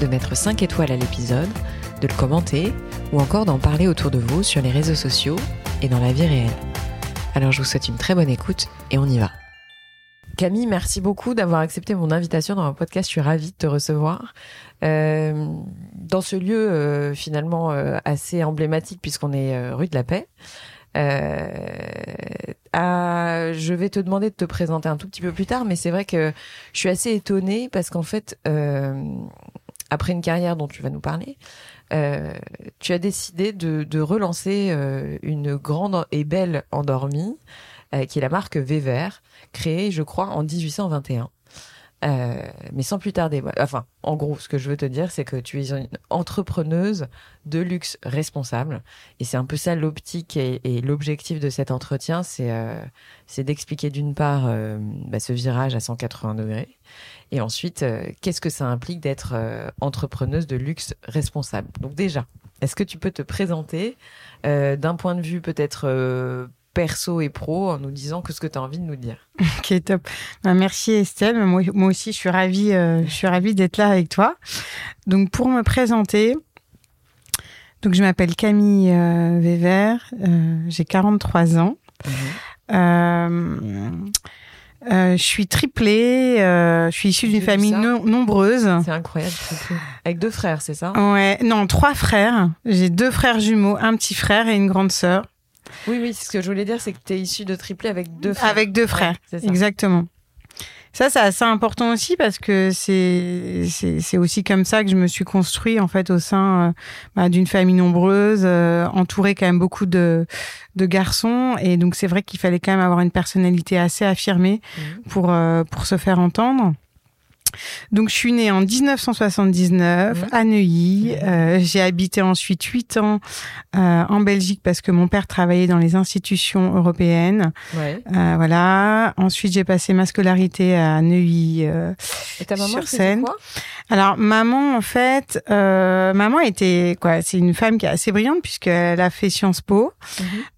de mettre 5 étoiles à l'épisode, de le commenter ou encore d'en parler autour de vous sur les réseaux sociaux et dans la vie réelle. Alors je vous souhaite une très bonne écoute et on y va. Camille, merci beaucoup d'avoir accepté mon invitation dans un podcast. Je suis ravie de te recevoir. Euh, dans ce lieu euh, finalement euh, assez emblématique puisqu'on est rue de la Paix. À, je vais te demander de te présenter un tout petit peu plus tard, mais c'est vrai que je suis assez étonnée parce qu'en fait, après une carrière dont tu vas nous parler, euh, tu as décidé de, relancer euh, une grande et belle endormie, euh, qui est la marque Vever, créée, je crois, en 1821. Euh, mais sans plus tarder, enfin, en gros, ce que je veux te dire, c'est que tu es une entrepreneuse de luxe responsable, et c'est un peu ça l'optique et, l'objectif de cet entretien, c'est euh, d'expliquer d'une part euh, bah, ce virage à 180 degrés, et ensuite, qu'est-ce que ça implique d'être entrepreneuse de luxe responsable? Donc déjà, est-ce que tu peux te présenter d'un point de vue peut-être perso et pro en nous disant que ce que tu as envie de nous dire. Ok, top. Ben, merci Estelle. Moi, moi, aussi, je suis ravie, euh, je suis ravie d'être là avec toi. Donc, pour me présenter, donc je m'appelle Camille euh, Weber, euh, j'ai 43 ans. Mmh. je suis triplée, je suis issue d'une famille no nombreuse. C'est incroyable, avec deux frères, c'est ça? Ouais, non, trois frères. J'ai deux frères jumeaux, un petit frère et une grande sœur. Oui, oui, ce que je voulais dire, c'est que tu es issu de triplé avec deux frères. Avec deux frères, ouais, exactement. Ça, c'est assez important aussi parce que c'est c'est aussi comme ça que je me suis construit en fait au sein euh, bah, d'une famille nombreuse, euh, entourée quand même beaucoup de de garçons et donc c'est vrai qu'il fallait quand même avoir une personnalité assez affirmée mmh. pour euh, pour se faire entendre. Donc, je suis née en 1979 mmh. à Neuilly. Mmh. Euh, j'ai habité ensuite huit ans euh, en Belgique parce que mon père travaillait dans les institutions européennes. Ouais. Euh, voilà. Ensuite, j'ai passé ma scolarité à Neuilly euh, Et ta maman, sur Seine. Quoi? Alors, maman, en fait, euh, maman était quoi C'est une femme qui est assez brillante puisqu'elle a fait Sciences Po,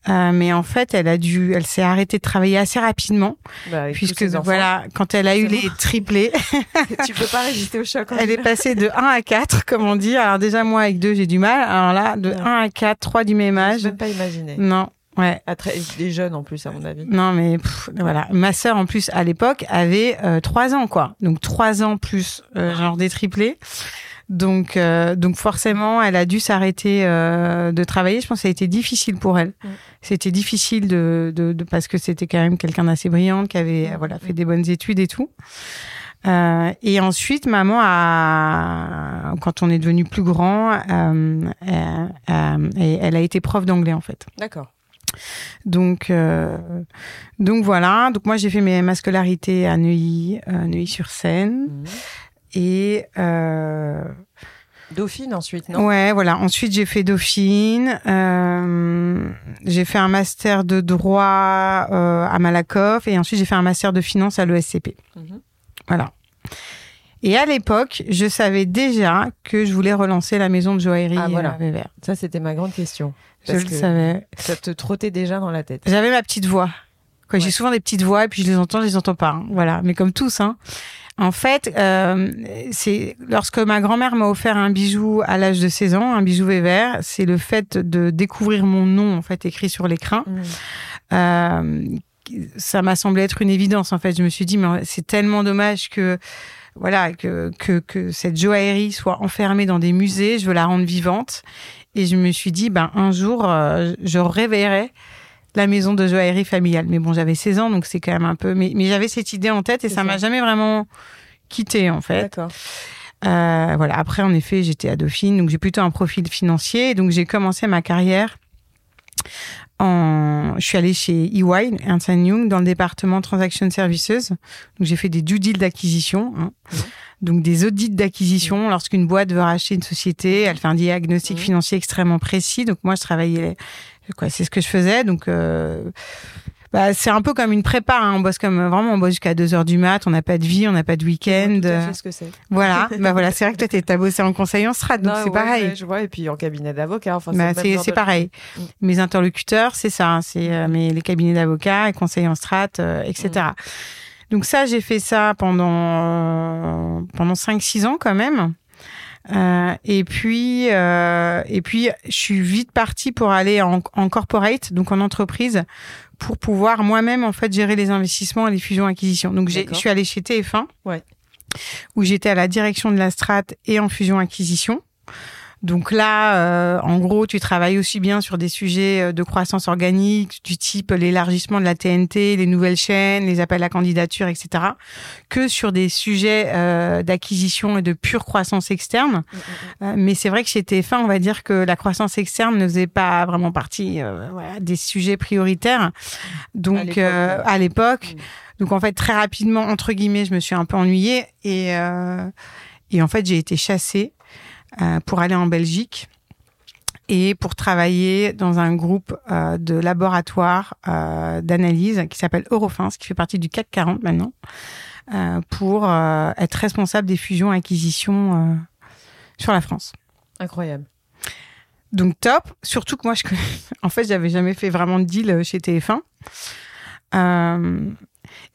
mmh. mais en fait, elle a dû, elle s'est arrêtée de travailler assez rapidement bah, puisque voilà, quand elle a eu les triplés. tu peux pas résister au choc. Elle est passée de 1 à 4, comme on dit. Alors déjà, moi, avec 2, j'ai du mal. Alors là, de non. 1 à 4, 3 du même âge. Je peux pas imaginer. Non. Ouais. À très, des jeunes en plus, à mon avis. Non, mais pff, voilà. Ma sœur, en plus, à l'époque, avait euh, 3 ans, quoi. Donc 3 ans plus, euh, genre des triplés. Donc, euh, donc forcément, elle a dû s'arrêter euh, de travailler. Je pense que ça a été difficile pour elle. Mm. C'était difficile de, de, de, parce que c'était quand même quelqu'un d'assez brillant, qui avait Mm. voilà fait des bonnes études et tout. Euh, et ensuite, maman a, quand on est devenu plus grand, euh, euh, elle a été prof d'anglais en fait. D'accord. Donc, euh, donc voilà. Donc moi j'ai fait mes, ma scolarité à Neuilly, euh, Neuilly-sur-Seine, Mmh. et euh, Dauphine ensuite, non? Ouais, voilà. Ensuite, j'ai fait Dauphine. J'ai fait un master de droit à Malakoff et ensuite j'ai fait un master de finance à l'ESCP. Mmh. Voilà. Et à l'époque, je savais déjà que je voulais relancer la maison de joaillerie ah, voilà. Weber. Ça, c'était ma grande question. Je le savais. Ça te trottait déjà dans la tête. J'avais ma petite voix. Ouais. J'ai souvent des petites voix et puis je les entends, je les entends pas. hein. Voilà, mais comme tous. Hein. En fait, euh, c'est lorsque ma grand-mère m'a offert un bijou à l'âge de 16 ans, un bijou Weber, c'est le fait de découvrir mon nom en fait écrit sur l'écran. Mmh. Euh, ça m'a semblé être une évidence en fait. Je me suis dit mais c'est tellement dommage que voilà que, que que cette joaillerie soit enfermée dans des musées. Je veux la rendre vivante. Et je me suis dit ben un jour euh, je réveillerai la maison de joaillerie familiale. Mais bon, j'avais 16 ans, donc c'est quand même un peu. Mais, mais j'avais cette idée en tête et ça m'a jamais vraiment quitté en fait. D'accord. Euh, voilà. Après, en effet, j'étais à Dauphine, donc j'ai plutôt un profil financier. Donc j'ai commencé ma carrière. En... Je suis allée chez EY, Ernst Young, dans le département Transaction Services. Donc j'ai fait des due deals d'acquisition. Hein. Mhm. Donc des audits d'acquisition. Lorsqu'une boîte veut racheter une société, elle fait un diagnostic Mhm. financier extrêmement précis. Donc moi, je travaillais, quoi, c'est ce que je faisais. Donc euh, bah, c'est un peu comme une prépa. hein. On bosse comme vraiment, on bosse jusqu'à 2 heures du mat. On n'a pas de vie, on n'a pas de week-end. Fait ce que c'est. Voilà. bah voilà, c'est vrai que toi, t'as bossé en conseil en strat, donc c'est ouais, pareil. ouais, je vois, et puis en cabinet d'avocat. Enfin, Bah, c'est de- pareil. Mm. Mes interlocuteurs, c'est ça. hein, C'est euh, mes, les cabinets d'avocats, les conseillers en strat, euh, etc. Mm. Donc ça, j'ai fait ça pendant euh, pendant 5-6 ans quand même. Euh, et puis euh, et puis je suis vite partie pour aller en, en corporate, donc en entreprise, pour pouvoir moi-même en fait gérer les investissements et les fusions acquisitions. Donc je suis allée chez TF1, Ouais. où j'étais à la direction de la strat et en fusion acquisition. Donc là, euh, en gros, tu travailles aussi bien sur des sujets euh, de croissance organique, du type l'élargissement de la TNT, les nouvelles chaînes, les appels à candidature, etc., que sur des sujets euh, d'acquisition et de pure croissance externe. Mm, mm, Euh, mais c'est vrai que chez TF1, on va dire que la croissance externe ne faisait pas vraiment partie euh, voilà, des sujets prioritaires. Donc euh, à l'époque, Mm. donc en fait très rapidement entre guillemets, je me suis un peu ennuyée et euh, et en fait j'ai été chassée euh, pour aller en Belgique et pour travailler dans un groupe euh, de laboratoire euh, d'analyse qui s'appelle Eurofins, qui fait partie du CAC 40 maintenant, euh, pour euh, être responsable des fusions-acquisitions euh, sur la France. Incroyable. Donc top, surtout que moi je connais... en fait j'avais jamais fait vraiment de deal euh, chez TF1.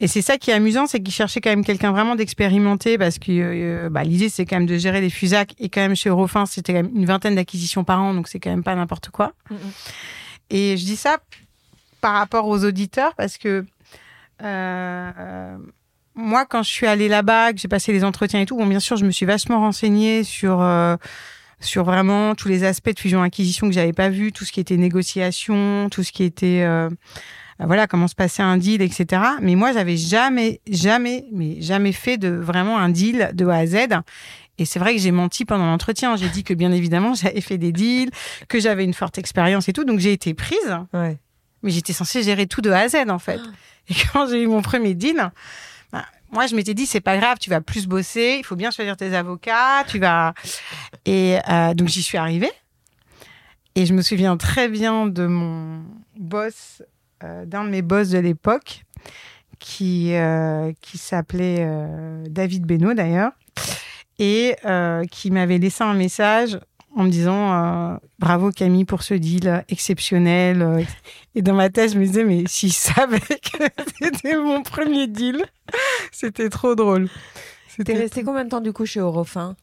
Et c'est ça qui est amusant, c'est qu'ils cherchaient quand même quelqu'un vraiment d'expérimenté parce que euh, bah, l'idée c'est quand même de gérer les fusacs et quand même chez Eurofins c'était quand même une vingtaine d'acquisitions par an donc c'est quand même pas n'importe quoi. Et je dis ça par rapport aux auditeurs parce que euh, moi, quand je suis allée là-bas, que j'ai passé les entretiens et tout, bon, bien sûr, je me suis vachement renseignée sur euh, sur vraiment tous les aspects de fusion-acquisition que j'avais pas vu, tout ce qui était négociation, tout ce qui était voilà comment se passait un deal, etc. Mais moi, j'avais jamais, jamais, mais jamais fait de vraiment un deal de A à Z. Et c'est vrai que j'ai menti pendant l'entretien. J'ai dit que bien évidemment, j'avais fait des deals, que j'avais une forte expérience et tout. Donc j'ai été prise, Ouais. mais j'étais censée gérer tout de A à Z en fait. Et quand j'ai eu mon premier deal, bah, moi je m'étais dit c'est pas grave, tu vas plus bosser, il faut bien choisir tes avocats, tu vas. Et euh, donc j'y suis arrivée. Et je me souviens très bien de mon boss, d'un de mes boss de l'époque, qui euh, qui s'appelait euh, David Beno d'ailleurs, et euh, qui m'avait laissé un message en me disant euh, bravo Camille pour ce deal exceptionnel. euh, Et dans ma tête, je me disais mais s'il savait que c'était mon premier deal, c'était trop drôle. T'es C'était resté combien de temps du coup chez Eurofin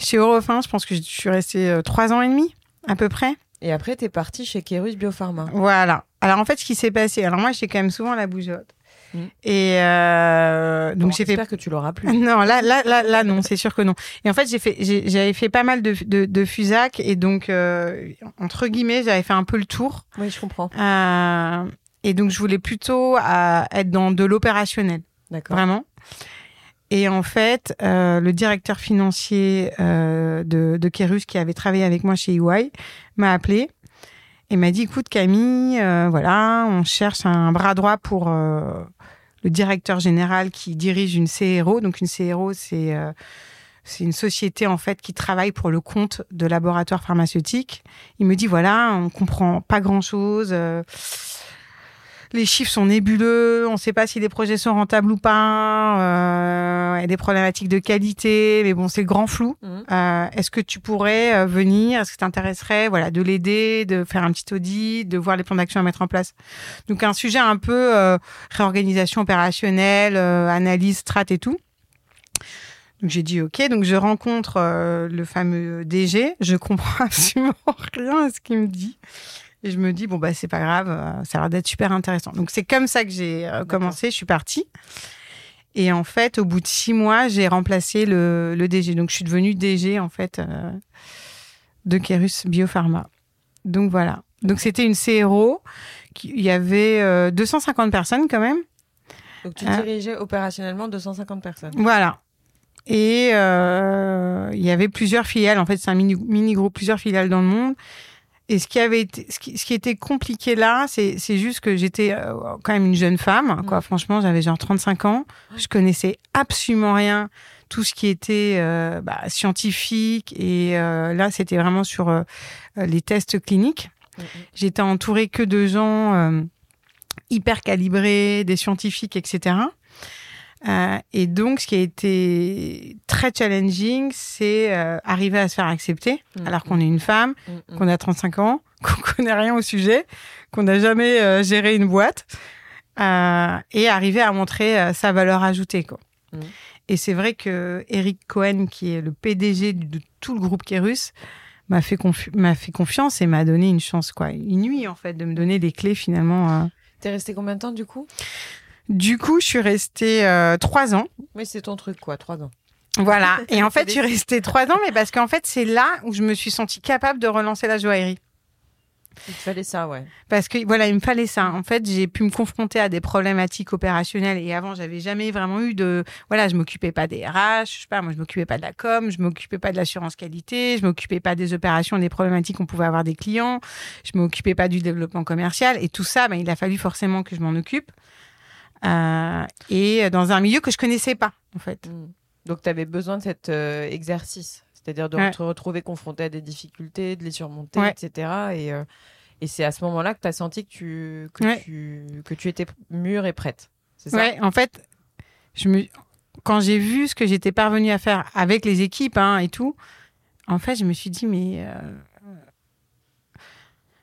chez Eurofin, je pense que je suis restée euh, trois ans et demi à peu près. Et après, t'es parti chez Kerus Biopharma. Voilà. Alors en fait, ce qui s'est passé, alors moi, j'étais quand même souvent la bougeotte. Mm. Et euh, donc Bon, j'ai fait J'espère que tu l'auras plus. Non, là, là, là, là, non, c'est sûr que non. Et en fait, j'ai fait, j'ai- j'avais fait pas mal de, de, de fusac et donc euh, entre guillemets, j'avais fait un peu le tour. Oui, je comprends. Euh, et donc, je voulais plutôt être dans de l'opérationnel, D'accord. vraiment. Et en fait, euh, le directeur financier euh, de, de Kerus, qui avait travaillé avec moi chez EY, m'a appelé et m'a dit "Écoute, Camille, euh, voilà, on cherche un bras droit pour euh, le directeur général qui dirige une CRO. Donc, une CRO, c'est euh, c'est une société en fait qui travaille pour le compte de laboratoires pharmaceutiques. Il me dit voilà, on comprend pas grand chose. Les chiffres sont nébuleux, on ne sait pas si les projets sont rentables ou pas, il y a des problématiques de qualité, mais bon, c'est le grand flou. Mhm. Euh, Est-ce que tu pourrais euh, venir Est-ce que t'intéresserais voilà, de l'aider, de faire un petit audit, de voir les plans d'action à mettre en place? Donc un sujet un peu euh, réorganisation opérationnelle, analyse, strat et tout. Donc j'ai dit ok, donc je rencontre euh, le fameux DG, je comprends absolument rien à ce qu'il me dit. Et je me dis, bon, bah, c'est pas grave, euh, ça a l'air d'être super intéressant. Donc, c'est comme ça que j'ai euh, commencé, je suis partie. Et en fait, au bout de six mois, j'ai remplacé le, le DG. Donc, je suis devenue DG, en fait, euh, de Kerus Biopharma. Donc, voilà. Donc, c'était une CRO. Qui, il y avait euh, 250 personnes quand même. Donc tu dirigeais opérationnellement 250 personnes. Voilà. Et il y avait plusieurs filiales. En fait, c'est un mini, mini groupe, plusieurs filiales dans le monde. Et ce qui avait été, ce qui, ce qui était compliqué là, c'est, c'est juste que j'étais euh, quand même une jeune femme, quoi. Mm. Franchement, j'avais genre 35 ans. Je connaissais absolument rien tout ce qui était bah, scientifique. Et là, c'était vraiment sur les tests cliniques. J'étais entourée que de gens hyper calibrés, des scientifiques, etc. Euh, et donc, ce qui a été très challenging, c'est euh, arriver à se faire accepter, mm, alors qu'on mm. est une femme, mm, qu'on a 35 ans, qu'on connaît rien au sujet, qu'on n'a jamais euh, géré une boîte, et arriver à montrer sa valeur ajoutée. Quoi. Et c'est vrai que Eric Cohen, qui est le PDG de tout le groupe Kérus, m'a fait, m'a fait confiance et m'a donné une chance, quoi, une nuit en fait, de me donner des clés finalement. T'es resté combien de temps du coup? Du coup, je suis restée euh, trois ans. Mais c'est ton truc, quoi, trois ans. Voilà. Et en fait, je suis restée trois ans, mais parce qu'en fait, c'est là où je me suis sentie capable de relancer la joaillerie. Il fallait ça, ouais. Parce que voilà, il me fallait ça. En fait, j'ai pu me confronter à des problématiques opérationnelles et avant, j'avais jamais vraiment eu de. Voilà, je m'occupais pas des RH, je sais pas, moi, je m'occupais pas de la com, je m'occupais pas de l'assurance qualité, je m'occupais pas des opérations, des problématiques qu'on pouvait avoir des clients, je m'occupais pas du développement commercial et tout ça, ben, il a fallu forcément que je m'en occupe. Euh, et dans un milieu que je connaissais pas, en fait. Hmm. Donc, tu avais besoin de cet euh, exercice, c'est-à-dire de te retrouver confronté à des difficultés, de les surmonter, etc. Et, euh, et c'est à ce moment-là que tu as senti que tu, que, tu, que tu étais mûre et prête. C'est ça? Ouais, en fait, je me... quand j'ai vu ce que j'étais parvenue à faire avec les équipes hein, et tout, en fait, je me suis dit, mais.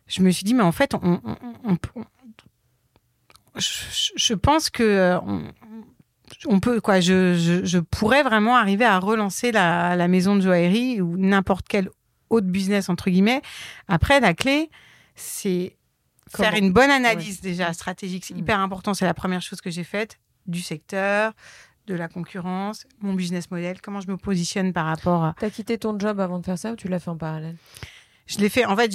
Je me suis dit, mais en fait, on, on, je, pense que euh, on, peut quoi je, pourrais vraiment arriver à relancer la, maison de joaillerie ou n'importe quel autre business entre guillemets. Après la clé c'est faire une bonne analyse déjà stratégique. C'est mm. hyper important c'est la première chose que j'ai faite. Du secteur de la concurrence mon business model comment je me positionne par rapport à t'as quitté ton job avant de faire ça ou tu l'as fait en parallèle? Je l'ai fait. En fait,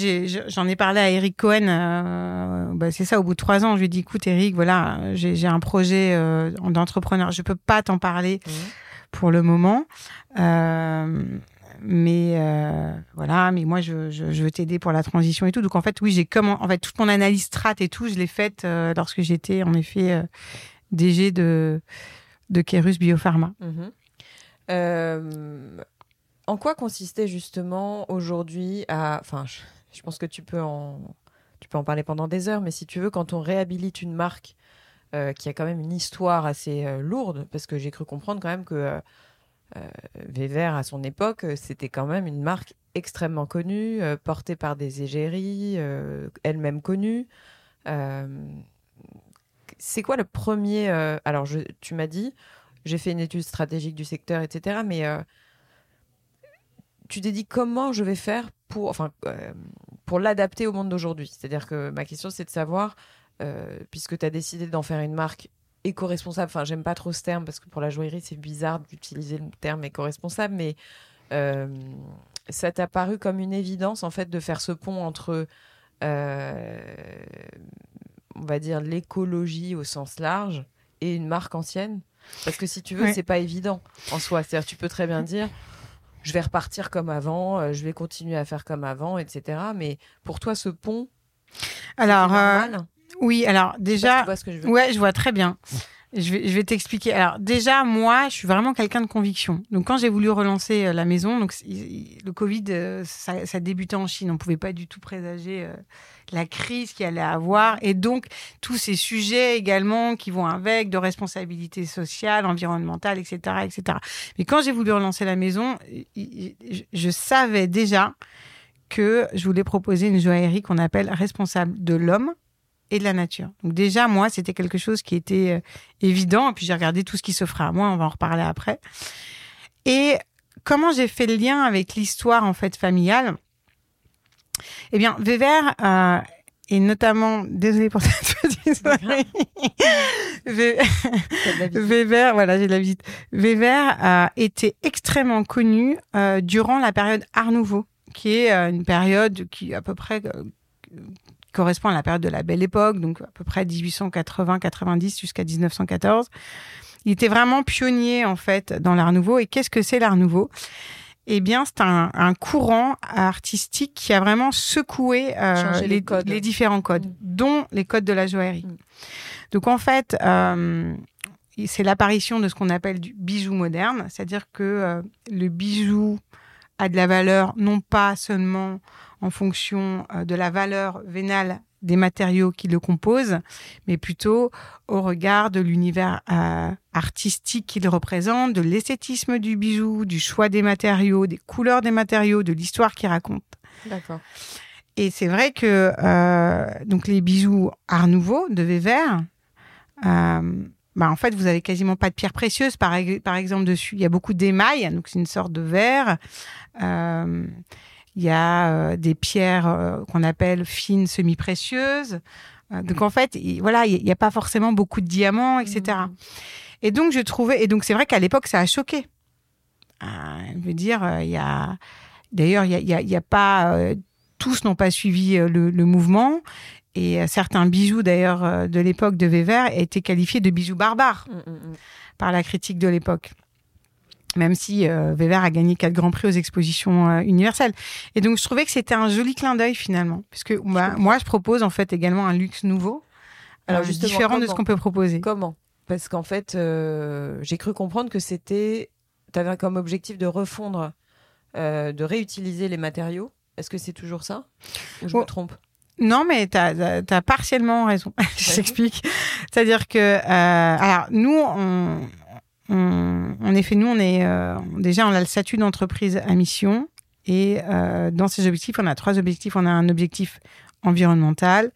j'en ai, parlé à Eric Cohen. Euh, bah, c'est ça. Au bout de trois ans, je lui ai dit, écoute, Eric, voilà, j'ai un projet euh, d'entrepreneur. Je peux pas t'en parler mmh. pour le moment. Euh, mais voilà, mais moi, je, je, veux t'aider pour la transition et tout. Donc, en fait, oui, j'ai comment, en fait, toute mon analyse strat et tout, je l'ai faite lorsque j'étais, en effet, DG de, de Kerus Biopharma. Mmh. En quoi consistait justement aujourd'hui à. Enfin, je, pense que tu peux, en, tu peux en parler pendant des heures, mais si tu veux, quand on réhabilite une marque euh, qui a quand même une histoire assez euh, lourde, parce que j'ai cru comprendre quand même que euh, euh à son époque, c'était quand même une marque extrêmement connue, portée par des égéries, elle-même connue. c'est quoi le premier. alors, tu m'as dit, j'ai fait une étude stratégique du secteur, etc., mais tu t'es dit comment je vais faire pour, enfin, euh, pour l'adapter au monde d'aujourd'hui. C'est-à-dire que ma question, c'est de savoir, euh, puisque tu as décidé d'en faire une marque éco-responsable, enfin, j'aime pas trop ce terme parce que pour la joaillerie, c'est bizarre d'utiliser le terme éco-responsable, mais euh, ça t'a paru comme une évidence, en fait, de faire ce pont entre, on va dire, l'écologie au sens large et une marque ancienne? Parce que si tu veux, c'est pas évident en soi. C'est-à-dire, tu peux très bien dire, je vais repartir comme avant, euh, je vais continuer à faire comme avant, etc. Mais pour toi, ce pont, alors euh, oui, alors déjà, je ouais, je vois très bien. Je vais, t'expliquer. Alors déjà, moi, je suis vraiment quelqu'un de conviction. Donc quand j'ai voulu relancer euh, la maison, donc le Covid, euh, ça, débutait en Chine. On pouvait pas du tout présager euh, la crise qu'il allait avoir, et donc tous ces sujets également qui vont avec de responsabilité sociale, environnementale, etc., etc. Mais quand j'ai voulu relancer la maison, je savais déjà que je voulais proposer une joaillerie qu'on appelle responsable de l'homme et de la nature. Donc déjà, moi, c'était quelque chose qui était euh, évident. Et puis j'ai regardé tout ce qui s'offrait à moi. On va en reparler après. Et comment j'ai fait le lien avec l'histoire en fait familiale? Eh bien, Weber euh, et notamment, désolé pour cette petite Weber, voilà, j'ai de la visite. Weber a été extrêmement connu euh, durant la période Art Nouveau, qui est euh, une période qui à peu près correspond à la période de la Belle Époque, donc à peu près 1880-90 jusqu'à 1914. Il était vraiment pionnier en fait dans l'Art Nouveau. Et qu'est-ce que c'est l'Art Nouveau? Eh bien, c'est un, courant artistique qui a vraiment secoué euh, les, différents codes, mm. dont les codes de la joaillerie. Mm. Donc, en fait, euh, c'est l'apparition de ce qu'on appelle du bijou moderne, c'est-à-dire que euh, le bijou a de la valeur non pas seulement en fonction euh, de la valeur vénale des matériaux qui le composent, mais plutôt au regard de l'univers euh, artistique qu'il représente, de l'esthétisme du bijou, du choix des matériaux, des couleurs des matériaux, de l'histoire qu'il raconte. D'accord. Et c'est vrai que euh, donc les bijoux Art Nouveau de euh, bah en fait, vous avez quasiment pas de pierres précieuses, par, par exemple, dessus. Il y a beaucoup d'émail, donc c'est une sorte de verre. Euh, il y a euh, des pierres euh, qu'on appelle fines semi-précieuses. Donc en fait, il, voilà, il n'y a pas forcément beaucoup de diamants, etc. Mmh. Et donc je trouvais, et donc c'est vrai qu'à l'époque ça a choqué. je veux dire, il y a, d'ailleurs, il y a, pas, tous n'ont pas suivi le, le mouvement. Et certains bijoux, d'ailleurs, de l'époque de Weber, étaient qualifiés de bijoux barbares mmh, mmh, par la critique de l'époque. Même si euh, Weber a gagné quatre grands prix aux expositions euh, universelles. Et donc je trouvais que c'était un joli clin d'œil finalement, puisque bah, moi je propose en fait également un luxe nouveau, Alors, euh, différent de ce qu'on peut proposer. Comment? Parce qu'en fait, euh, j'ai cru comprendre que c'était, tu avais comme objectif de refondre, de réutiliser les matériaux. Est-ce que c'est toujours ça? Ou je me trompe? Non, mais tu as, as, partiellement raison. je t'explique. C'est-à-dire que, alors, nous, on, en effet, nous, on est euh, déjà, on a le statut d'entreprise à mission. Et euh, dans ces objectifs, on a trois objectifs. On a un objectif environnemental,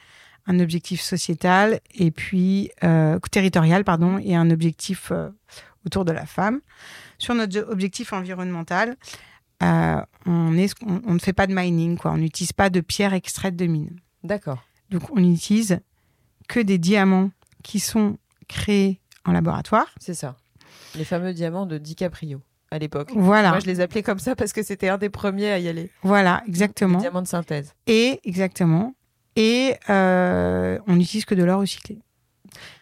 un objectif sociétal et puis euh, territorial, pardon, et un objectif autour de la femme. Sur notre objectif environnemental, on, est, on, ne fait pas de mining, quoi. On n'utilise pas de pierres extraites de mine. D'accord. Donc, on n'utilise que des diamants qui sont créés en laboratoire. C'est ça. Les fameux diamants de DiCaprio à l'époque. Voilà. Moi, je les appelais comme ça parce que c'était un des premiers à y aller. Voilà, exactement. Les diamants de synthèse. Et, exactement. Et euh, on n'utilise que de l'or recyclé.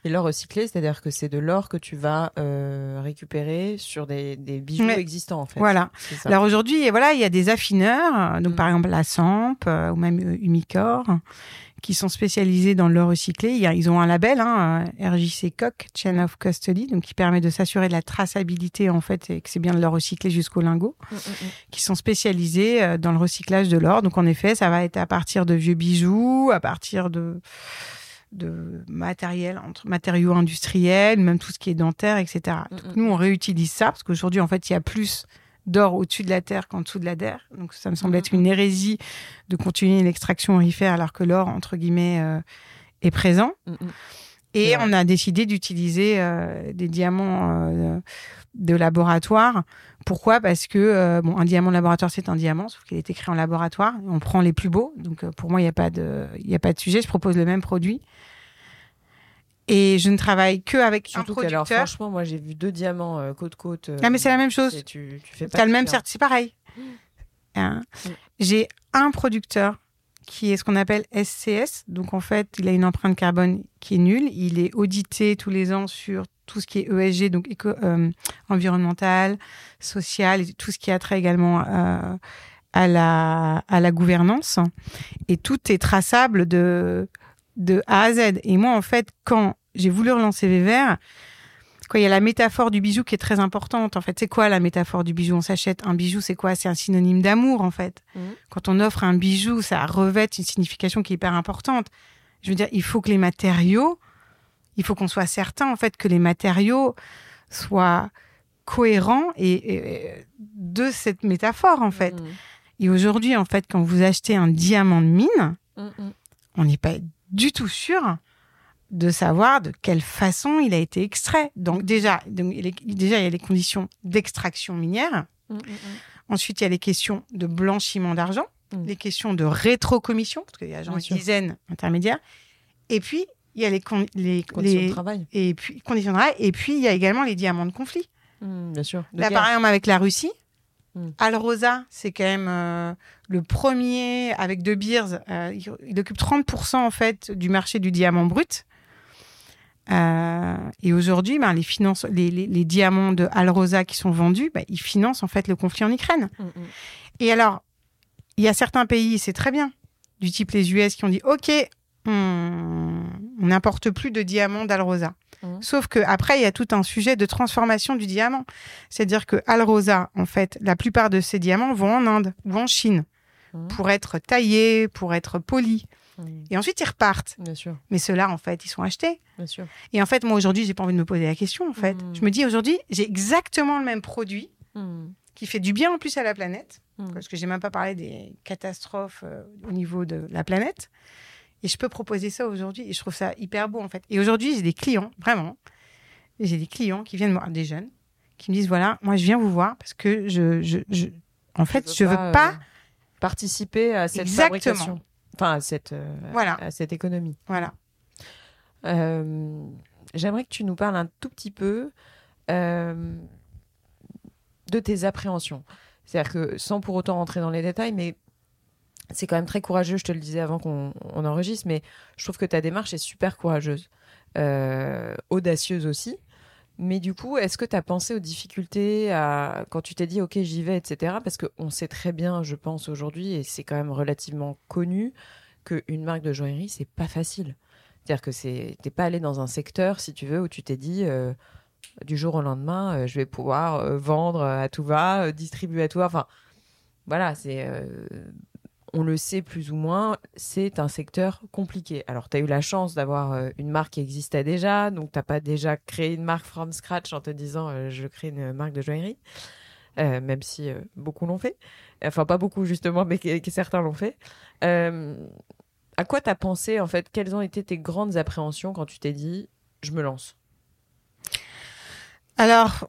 Et l'or recyclé, c'est-à-dire que c'est de l'or que tu vas euh, récupérer sur des, des bijoux existants, en fait. Voilà. Alors aujourd'hui, voilà, il y a des affineurs, donc mm. par exemple la Samp euh, ou même Umicore, qui sont spécialisés dans l'or recyclé. Ils ont un label, hein, RJC COC, Chain of Custody, donc qui permet de s'assurer de la traçabilité en fait et que c'est bien de l'or recyclé jusqu'au lingot, mm, mm, qui sont spécialisés euh, dans le recyclage de l'or. Donc en effet, ça va être à partir de vieux bijoux, à partir de de matériel, entre matériaux industriels, même tout ce qui est dentaire, etc. Donc, nous, on réutilise ça parce qu'aujourd'hui, en fait, il y a plus d'or au-dessus de la terre qu'en dessous de la terre. Donc ça me semble être une hérésie de continuer l'extraction aurifère alors que l'or, entre guillemets, euh, est présent. Et on a décidé d'utiliser euh, des diamants euh, de laboratoire. Pourquoi? Parce que bon, un diamant de laboratoire, c'est un diamant, sauf qu'il est écrit en laboratoire. On prend les plus beaux. Donc pour moi, il n'y a pas de, a pas de sujet. Je propose le même produit. Et je ne travaille que avec Surtout un producteur. franchement, moi, j'ai vu deux diamants euh, côte côte. ah, mais c'est la même chose. Tu, tu fais pas. le même certificat. C'est pareil. Mmh. Hein? Mmh. J'ai un producteur qui est ce qu'on appelle SCS. Donc, en fait, il a une empreinte carbone qui est nulle. Il est audité tous les ans sur tout ce qui est ESG, donc éco, euh, environnemental, social, et tout ce qui a trait également euh, à, la, à la gouvernance. Et tout est traçable de de A à Z. Et moi, en fait, quand j'ai voulu relancer Weber, quoi, il y a la métaphore du bijou qui est très importante. En fait, c'est quoi la métaphore du bijou? On s'achète un bijou, c'est quoi? C'est un synonyme d'amour, en fait. Mmh. Quand on offre un bijou, ça revêt une signification qui est hyper importante. Je veux dire, il faut que les matériaux, il faut qu'on soit certain, en fait, que les matériaux soient cohérents et, de cette métaphore, en fait. Mmh. Et aujourd'hui, en fait, quand vous achetez un diamant de mine, mmh, on n'est pas du tout sûr de savoir de quelle façon il a été extrait. Donc déjà, donc, il déjà il y a les conditions d'extraction minière. Mm, mm, mm. Ensuite, il y a les questions de blanchiment d'argent, les questions de rétrocommission, parce qu'il y a genre une dizaine intermédiaires. Et puis, il y a les, les conditions de travail. Et puis, conditions de travail. Et puis, il y a également les diamants de conflit. bien sûr. Là, par exemple, avec la Russie, Mm. Alrosa, c'est quand même euh, le premier avec De Beers. Euh, il, occupe 30% en fait du marché du diamant brut. Euh, et aujourd'hui, ben, les, finances, les, les, diamants de Alrosa qui sont vendus, ben, ils financent en fait le conflit en Ukraine. Mm, mm. Et alors, il y a certains pays, c'est très bien, du type les US, qui ont dit OK, on n'importe plus de diamants d'Alrosa. Mmh. Sauf que après, il y a tout un sujet de transformation du diamant. C'est-à-dire que Alrosa, en fait, la plupart de ces diamants vont en Inde ou en Chine mmh. pour être taillés, pour être polis. Mmh. Et ensuite, ils repartent. Bien sûr. Mais ceux-là, en fait, ils sont achetés. Bien sûr. Et en fait, moi, aujourd'hui, j'ai pas envie de me poser la question, en fait. Je me dis, aujourd'hui, j'ai exactement le même produit qui fait du bien en plus à la planète. Parce que j'ai même pas parlé des catastrophes euh, au niveau de la planète. Et je peux proposer ça aujourd'hui. Et je trouve ça hyper beau, en fait. Et aujourd'hui, j'ai des clients, vraiment. J'ai des clients qui viennent me voir, des jeunes, qui me disent voilà, moi, je viens vous voir parce que je. je, je en fait, je veux pas. Veux pas... Euh, participer à cette Exactement. fabrication. Enfin, à cette, euh, voilà. à, cette économie. Voilà. Euh, j'aimerais que tu nous parles un tout petit peu de tes appréhensions. C'est-à-dire que sans pour autant rentrer dans les détails, mais c'est quand même très courageux, je te le disais avant qu'on enregistre, mais je trouve que ta démarche est super courageuse, euh, audacieuse aussi. Mais du coup, est-ce que tu as pensé aux difficultés à, quand tu t'es dit, OK, j'y vais, etc. Parce qu'on sait très bien, je pense, aujourd'hui, et c'est quand même relativement connu, qu'une marque de joaillerie, c'est pas facile. C'est-à-dire que c'est, t'es pas allé dans un secteur, si tu veux, où tu t'es dit, euh, du jour au lendemain, euh, je vais pouvoir vendre à tout va, distribuer à tout va. Enfin, voilà, c'est on le sait plus ou moins, c'est un secteur compliqué. Alors, tu as eu la chance d'avoir euh, une marque qui existait déjà, donc tu n'as pas déjà créé une marque from scratch en te disant euh, je crée une marque de joaillerie, euh, même si beaucoup l'ont fait. Enfin, pas beaucoup justement, mais que, certains l'ont fait. à quoi tu as pensé en fait? Quelles ont été tes grandes appréhensions quand tu t'es dit je me lance? Alors.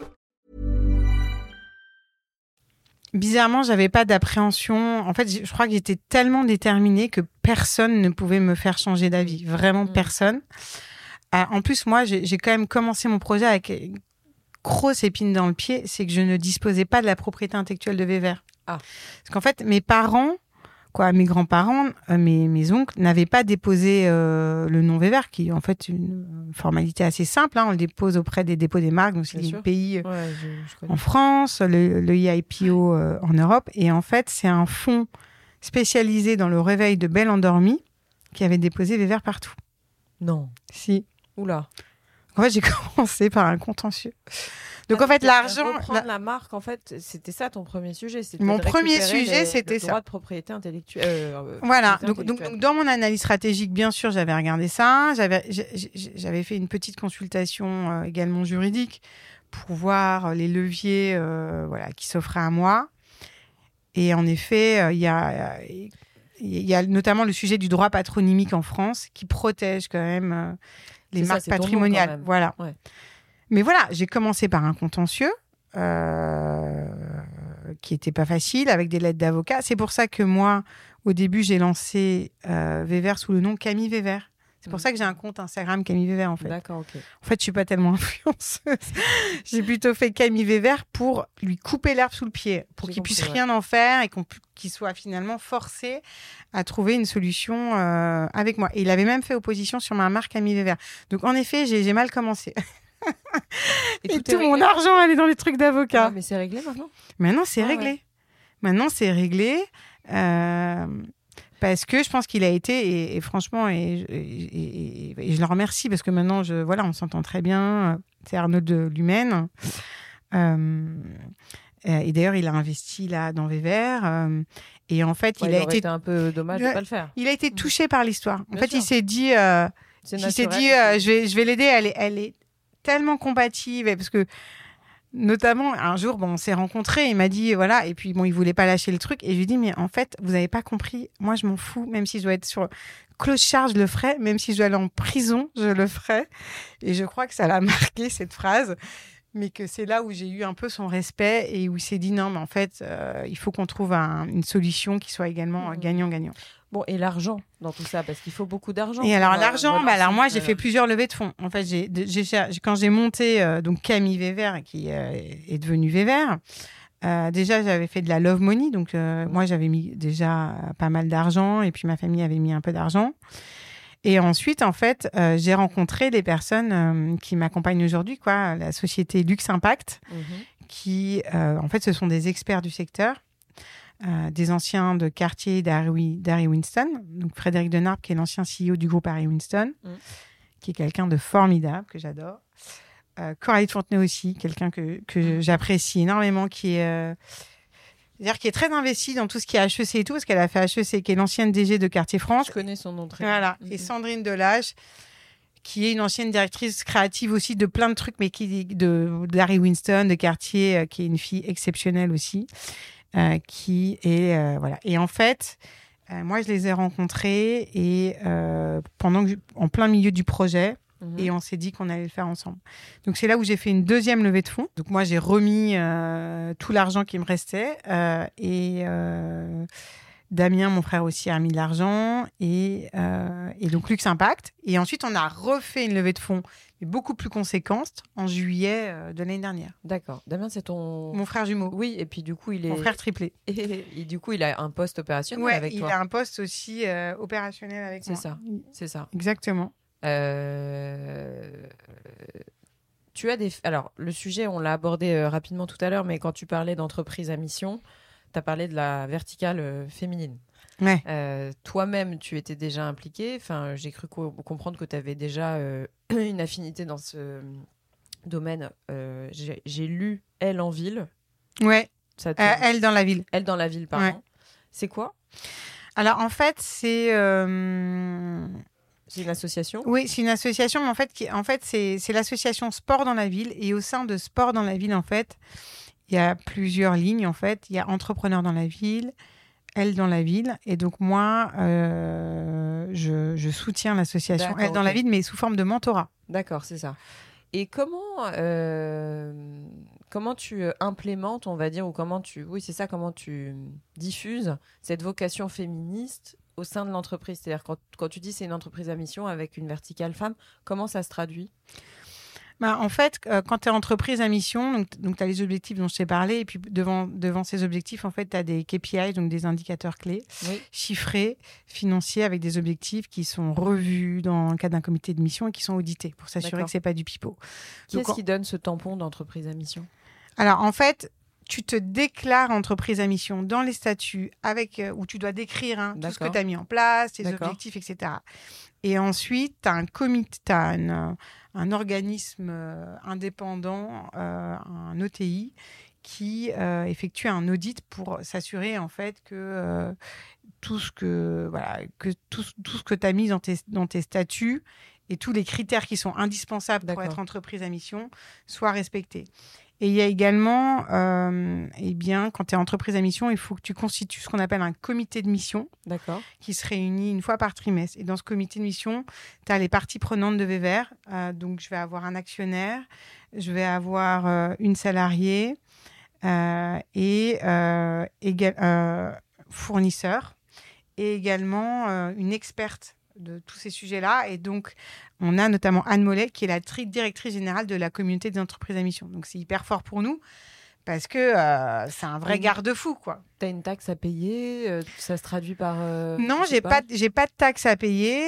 bizarrement, j'avais pas d'appréhension. En fait, je crois que j'étais tellement déterminée que personne ne pouvait me faire changer d'avis. Vraiment mm. personne. Euh, en plus, moi, j'ai quand même commencé mon projet avec une grosse épine dans le pied, c'est que je ne disposais pas de la propriété intellectuelle de Vévert. Ah. Parce qu'en fait, mes parents quoi, mes grands-parents, euh, mes, mes, oncles n'avaient pas déposé euh, le nom Weber, qui est en fait une formalité assez simple. Hein. on le dépose auprès des dépôts des marques, donc c'est des pays euh, en France, le, le IIPO en Europe. Et en fait, c'est un fonds spécialisé dans le réveil de belles endormies qui avait déposé Weber partout. Non. Si. Oula. En fait, j'ai commencé par un contentieux. Donc en fait, l'argent. La... la marque, en fait, c'était ça ton premier sujet. Mon premier sujet, c'était ça. Droit de propriété intellectuelle. Euh, voilà. Donc, donc, dans mon analyse stratégique, bien sûr, j'avais regardé ça. J'avais, j'avais fait une petite consultation euh, également juridique pour voir les leviers, euh, voilà, qui s'offraient à moi. Et en effet, il y a. Il y a notamment le sujet du droit patronymique en France qui protège quand même les marques patrimoniales. Voilà. Ouais. Mais voilà, j'ai commencé par un contentieux euh, qui n'était pas facile, avec des lettres d'avocat. C'est pour ça que moi, au début, j'ai lancé euh, sous le nom Camille Vévert. C'est pour mm. ça que j'ai un compte Instagram Camille Vévert en fait. D'accord, ok. En fait, je suis pas tellement influenceuse. j'ai plutôt fait Camille Vévert pour lui couper l'herbe sous le pied, pour qu'il puisse rien en faire et qu'il soit finalement forcé à trouver une solution euh, avec moi. Et il avait même fait opposition sur ma marque Camille Vévert. Donc en effet, j'ai mal commencé. Et, tout, mon argent allait dans les trucs d'avocat. Ah, mais c'est réglé maintenant? Maintenant, c'est ah, réglé. Maintenant, c'est réglé. Euh, parce que je pense qu'il a été, et, franchement, et, je le remercie parce que maintenant, je, voilà, on s'entend très bien. C'est Arnaud de Lumène. Euh, et d'ailleurs, il a investi là dans Véver. Euh, et en fait, il, a été un peu dommage de pas le faire. Il a été mm. touché par l'histoire. En fait, il s'est dit, euh, il s'est dit, je vais, je vais l'aider. Elle est, elle est tellement compatible parce que notamment un jour bon on s'est rencontrés il m'a dit voilà et puis bon il voulait pas lâcher le truc et je lui dis mais en fait vous avez pas compris. Moi je m'en fous même si je dois être sur close charge je le ferai. Même si je dois aller en prison je le ferai. Et je crois que ça l'a marqué cette phrase. Mais que c'est là où j'ai eu un peu son respect et où il s'est dit non mais en fait euh, il faut qu'on trouve une solution qui soit également mmh. Bon, et l'argent dans tout ça, parce qu'il faut beaucoup d'argent. Et alors l'argent, bah alors moi j'ai fait euh, plusieurs levées de fonds. En fait, j'ai, quand j'ai monté euh, donc Camille Vévert qui euh, est devenue Vévert, euh, déjà j'avais fait de la love money, donc moi j'avais mis déjà pas mal d'argent et puis ma famille avait mis un peu d'argent. Et ensuite, en fait, euh, j'ai rencontré des personnes euh, qui m'accompagnent aujourd'hui, quoi, la société Lux Impact, mhm. qui, euh, en fait, ce sont des experts du secteur, euh, des anciens de quartier d'Harry d'Harry Winston. Donc, Frédéric Denarp, qui est l'ancien CEO du groupe Harry Winston, Mm. qui est quelqu'un de formidable, que j'adore. Euh, Coralie de Fontenay aussi, quelqu'un que, que j'apprécie énormément, qui est... euh, c'est-à-dire qui est très investie dans tout ce qui est HEC et tout, parce qu'elle a fait HEC, qui est l'ancienne DG de Quartier France. Je connais son nom très Voilà. bien. Et Mhm. Sandrine Delage, qui est une ancienne directrice créative aussi de plein de trucs, mais qui de d'Harry Winston, de quartier, euh, qui est une fille exceptionnelle aussi, euh, qui est euh, voilà. Et en fait, euh, moi je les ai rencontrés et pendant que je- en plein milieu du projet. Mhm. Et on s'est dit qu'on allait le faire ensemble. Donc c'est là où j'ai fait une deuxième levée de fonds. Donc moi j'ai remis tout l'argent qui me restait et Damien, mon frère aussi, a mis de l'argent et, euh, et donc Lux Impact. Et ensuite on a refait une levée de fonds beaucoup plus conséquente en juillet euh, de l'année dernière. D'accord. Damien, c'est ton. Mon frère jumeau, Oui, et puis du coup, il est. mon frère triplé. Et, du coup, il a un poste opérationnel Ouais, avec il toi. a un poste aussi euh, opérationnel avec C'est moi. ça. C'est ça. Exactement. Euh, Tu as des. Alors, le sujet, on l'a abordé euh, rapidement tout à l'heure, mais quand tu parlais d'entreprise à mission, tu as parlé de la verticale féminine. Ouais. Euh, Toi-même, tu étais déjà impliqué. Enfin, j'ai cru co- comprendre que tu avais déjà euh, une affinité dans ce domaine. Euh, j'ai j'ai lu Elle en ville. Ouais. Ça te- elle dans la ville. Elle dans la ville, pardon. Ouais. C'est quoi? Alors en fait c'est C'est une association? Oui, c'est une association, mais en fait, qui, en fait c'est c'est l'association Sport dans la ville. Et au sein de Sport dans la ville, en fait, il y a plusieurs lignes. En fait, il y a Entrepreneurs dans la ville, Elle dans la ville. Et donc, moi, euh, je, je soutiens l'association Elle dans la ville, mais sous forme de mentorat. D'accord, c'est ça. Et comment, euh, comment tu euh, implémentes, on va dire, ou comment tu, oui, c'est ça, comment tu diffuses cette vocation féministe au sein de l'entreprise? C'est-à-dire quand, quand tu dis c'est une entreprise à mission avec une verticale femme, comment ça se traduit? Bah, en fait, euh, quand tu es entreprise à mission, donc, donc tu as les objectifs dont je t'ai parlé, et puis devant, devant ces objectifs, en fait, tu as des KPI, donc des indicateurs clés. Oui. chiffrés, financiers, avec des objectifs qui sont revus dans le cadre d'un comité de mission et qui sont audités pour s'assurer que c'est pas du pipeau. Qui Donc, est-ce en- qui donne ce tampon d'entreprise à mission? Alors en fait, tu te déclares entreprise à mission dans les statuts avec euh, où tu dois décrire hein, tout ce que tu as mis en place, tes objectifs, etc. Et ensuite, tu as un comité, tu as un, un organisme euh, indépendant, euh, un OTI, qui euh, effectue un audit pour s'assurer en fait que euh, tout ce que voilà que tout, tout ce que tu as mis dans tes, dans tes statuts et tous les critères qui sont indispensables pour être entreprise à mission soient respectés. Et il y a également, euh, eh bien, quand tu es entreprise à mission, il faut que tu constitues ce qu'on appelle un comité de mission qui se réunit une fois par trimestre. Et dans ce comité de mission, tu as les parties prenantes de Vever. Euh, donc, je vais avoir un actionnaire, je vais avoir euh, une salariée et fournisseur et également une experte de tous ces sujets-là. Et donc, on a notamment Anne Mollet, qui est la tri- directrice générale de la communauté des entreprises à mission. Donc, c'est hyper fort pour nous parce que euh, c'est un vrai garde-fou, quoi. Tu as une taxe à payer euh, Ça se traduit par. euh, Non, j'ai pas, j'ai pas de taxes à payer.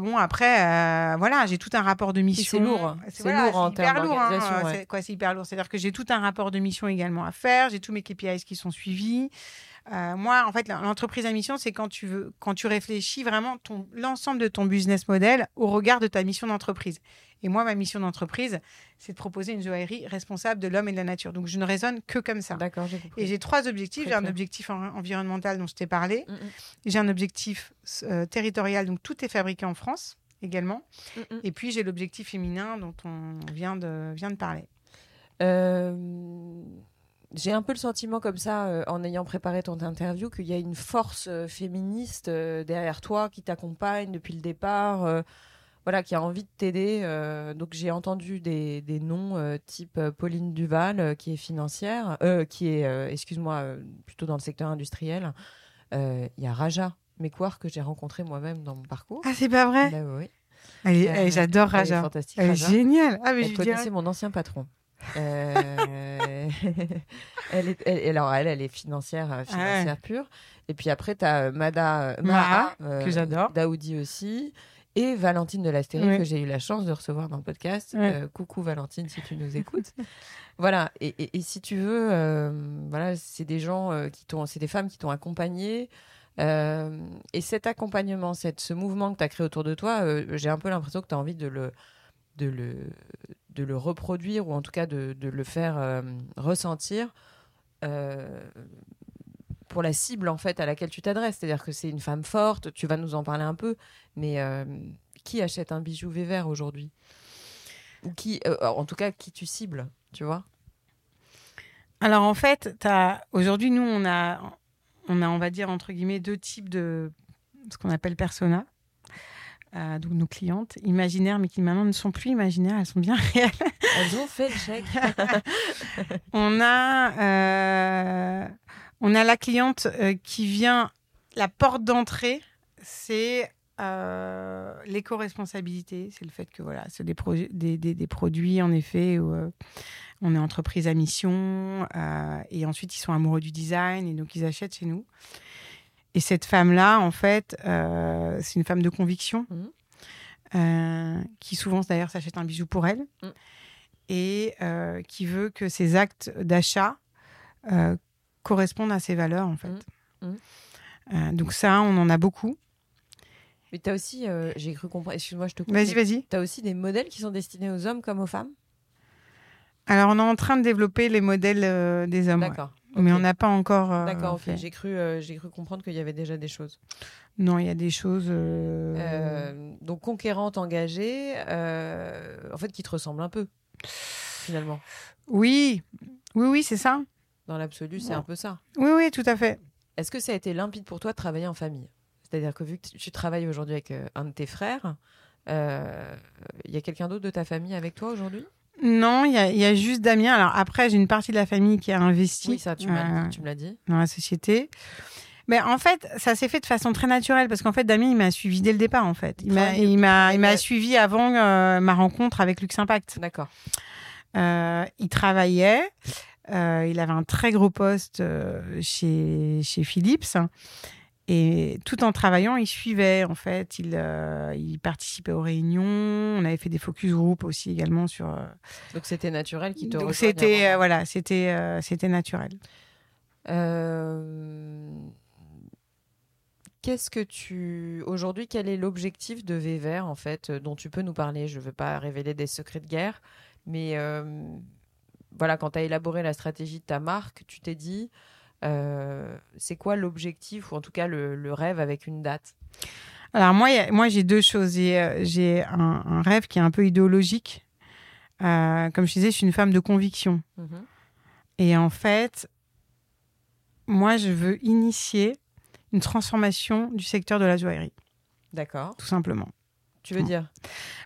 Bon, après, voilà, j'ai tout un rapport de mission. c'est lourd. C'est lourd en termes hein, d'organisation, ouais. C'est hyper lourd. C'est-à-dire que j'ai tout un rapport de mission également à faire. J'ai tous mes KPIs qui sont suivis. Euh, moi, en fait, l'entreprise à mission, c'est quand tu veux, quand tu réfléchis vraiment ton l'ensemble de ton business model au regard de ta mission d'entreprise. Et moi, ma mission d'entreprise, c'est de proposer une joaillerie responsable de l'homme et de la nature. Donc, je ne raisonne que comme ça. D'accord, j'ai compris. Et j'ai trois objectifs. Très J'ai un objectif en- environnemental dont je t'ai parlé. Mm, mm, J'ai un objectif euh, territorial, donc tout est fabriqué en France également. mm. Et puis j'ai l'objectif féminin dont on vient de, vient de parler. Euh, J'ai un peu le sentiment comme ça, euh, en ayant préparé ton interview, qu'il y a une force euh, féministe euh, derrière toi qui t'accompagne depuis le départ, voilà, qui a envie de t'aider. donc j'ai entendu des, des noms type Pauline Duval, qui est financière, qui est, excuse-moi, plutôt dans le secteur industriel. Il y a Raja coirs que j'ai rencontrés moi-même dans mon parcours. Ah, c'est pas vrai? Bah oui. Elle est- Euh, elle- J'adore elle est Raja. fantastique, Elle est Raja. géniale. Ah, mais Elle je dirais- mon ancien patron. Euh, elle est, elle- alors elle, elle est financière, euh, financière pure. Et puis après, tu as Mada, euh, Maha, euh, que j'adore. Daoudi aussi. Et Valentine de l'Astérie, Ouais. que j'ai eu la chance de recevoir dans le podcast. Ouais. Euh, coucou Valentine, si tu nous écoutes. voilà. Et, et- et si tu veux, voilà, c'est des gens qui t'ont, c'est des femmes qui t'ont accompagné. Euh, et cet accompagnement, cette, ce mouvement que tu as créé autour de toi, j'ai un peu l'impression que tu as envie de le, de, le, de le reproduire ou en tout cas de, le faire euh, ressentir euh, pour la cible en fait à laquelle tu t'adresses. C'est-à-dire que c'est une femme forte, tu vas nous en parler un peu, mais euh, qui achète un bijou Vévert aujourd'hui? Ou qui, en tout cas, qui tu cibles, tu vois? Alors en fait, aujourd'hui, nous, on a, on a, on va dire, entre guillemets, deux types de ce qu'on appelle persona. Euh, donc nos clientes imaginaires, mais qui maintenant ne sont plus imaginaires, elles sont bien réelles. Elles ont fait le chèque. On a, euh, on a la cliente euh, qui vient, la porte d'entrée, c'est euh, l'éco-responsabilité. C'est le fait que voilà, c'est des, des, des- des produits, en effet, où euh, on est entreprise à mission, euh, et ensuite ils sont amoureux du design, et donc ils achètent chez nous. Et cette femme-là, en fait, euh, c'est une femme de conviction, Mhm. euh, qui souvent d'ailleurs s'achète un bijou pour elle, Mhm. et euh, qui veut que ses actes d'achat correspondent à ses valeurs, en fait. Mhm. Donc ça, on en a beaucoup. Mais tu as aussi, j'ai cru comprendre, excuse-moi, je te coupe. Vas-y, vas-y. Tu as aussi des modèles qui sont destinés aux hommes comme aux femmes? Alors, on est en train de développer les modèles euh, des hommes, ouais. D'accord. mais on n'a pas encore. euh, D'accord, ok. fait. J'ai cru, euh, j'ai cru comprendre qu'il y avait déjà des choses. Non, il y a des choses. euh, donc conquérante, engagée, en fait, qui te ressemble un peu, finalement. Oui, oui, oui, c'est ça. Dans l'absolu, c'est Ouais. un peu ça. Oui, oui, tout à fait. Est-ce que ça a été limpide pour toi de travailler en famille? C'est-à-dire que vu que tu- travailles aujourd'hui avec un de tes frères, il y a quelqu'un d'autre de ta famille avec toi aujourd'hui? Non, il y, a- il y a juste Damien. Alors après, j'ai une partie de la famille qui a investi Oui, ça, tu m'as euh, dit- dit. dans la société. Mais en fait, ça s'est fait de façon très naturelle parce qu'en fait, Damien, il m'a suivi dès le départ. En fait, il m'a, il suivi avant euh, ma rencontre avec Lux Impact. D'accord. Euh, il travaillait. euh, il avait un très gros poste euh, chez, chez Philips. Et tout en travaillant, il suivait, en fait. Il, euh, il participait aux réunions. On avait fait des focus group aussi également sur. euh, Donc c'était naturel qui te Donc c'était, euh, voilà, c'était, euh, c'était naturel. Qu'est-ce que tu aujourd'hui quel est l'objectif de Véver en fait dont tu peux nous parler? Je ne veux pas révéler des secrets de guerre, mais voilà quand tu as élaboré la stratégie de ta marque, tu t'es dit c'est quoi l'objectif ou en tout cas le, le rêve avec une date? Alors moi, a- moi j'ai deux choses. J'ai, euh, un, un rêve qui est un peu idéologique. Euh, comme je disais, je suis une femme de conviction. Et en fait, moi, je veux initier une transformation du secteur de la joaillerie, D'accord. tout simplement. Tu veux dire?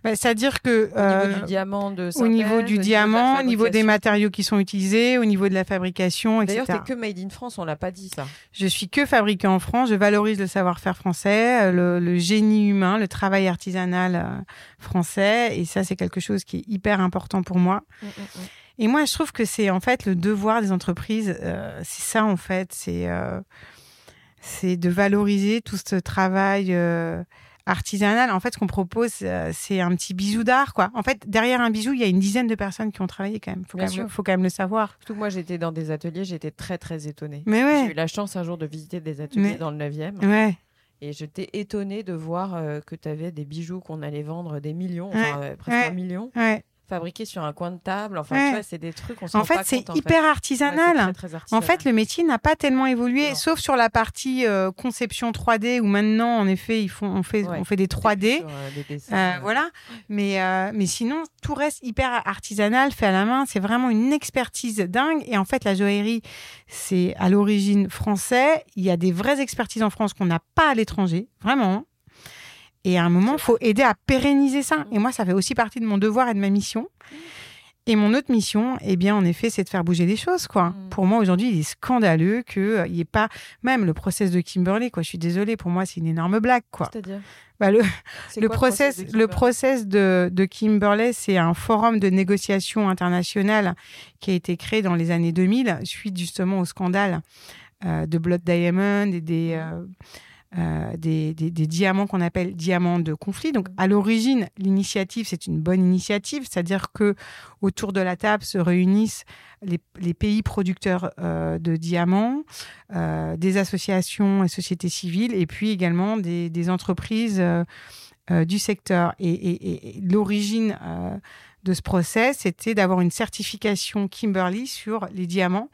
Bah, C'est-à-dire que au euh, niveau du diamant de au niveau du diamant, au niveau des matériaux qui sont utilisés, au niveau de la fabrication, etc. D'ailleurs, t'es que made in France, on l'a pas dit ça. Je suis que fabriquée en France. Je valorise le savoir-faire français, euh, le, le génie humain, le travail artisanal euh, français. Et ça, c'est quelque chose qui est hyper important pour moi. Et moi, je trouve que c'est en fait le devoir des entreprises. euh, c'est ça, en fait. C'est euh, c'est de valoriser tout ce travail euh, artisanal. En fait, ce qu'on propose, euh, c'est un petit bijou d'art, quoi. En fait, derrière un bijou, il y a une dizaine de personnes qui ont travaillé quand même. Faut, quand même, faut quand même le savoir. Surtout que moi, j'étais dans des ateliers, j'étais très très étonnée. Mais J'ai eu la chance un jour de visiter des ateliers Mais- dans le 9e ouais. et j'étais étonnée de voir euh, que tu avais des bijoux qu'on allait vendre des millions, enfin euh, presque ouais. un million, Ouais. Fabriqués sur un coin de table. Enfin, Ouais. tu vois, c'est des trucs, on se En rend fait, pas c'est en hyper fait. Artisanal. c'est très, très En fait, le métier n'a pas tellement évolué, Non. sauf sur la partie euh, conception 3D où maintenant, en effet, ils font, on fait, Ouais. on fait des 3D. Sur, euh, des dessins, Euh, voilà. Mais, euh, mais sinon, tout reste hyper artisanal, fait à la main. C'est vraiment une expertise dingue. Et en fait, la joaillerie, c'est à l'origine français. Il y a des vraies expertises en France qu'on n'a pas à l'étranger, vraiment. Et à un moment, il faut aider à pérenniser ça. Et moi, ça fait aussi partie de mon devoir et de ma mission. Et mon autre mission, eh bien, en effet, c'est de faire bouger les choses, quoi. Mm. Pour moi, aujourd'hui, il est scandaleux qu'il n'y ait pas même le process de Kimberley, quoi. Je suis désolée, pour moi, c'est une énorme blague, quoi. C'est-à-dire? Bah, le, le quoi process, de le Kimberley? process de, de Kimberley, c'est un forum de négociation internationale qui a été créé dans les années 2000, suite justement au scandale euh, de Blood Diamond et des, euh, euh, des, des- des diamants qu'on appelle diamants de conflit. Donc, à l'origine, l'initiative, c'est une bonne initiative, c'est-à-dire que autour de la table se réunissent les, les pays producteurs euh, de diamants, euh, des associations et sociétés civiles, et puis également des, des entreprises euh, euh, du secteur. Et, et- et l'origine euh, de ce process, c'était d'avoir une certification Kimberley sur les diamants,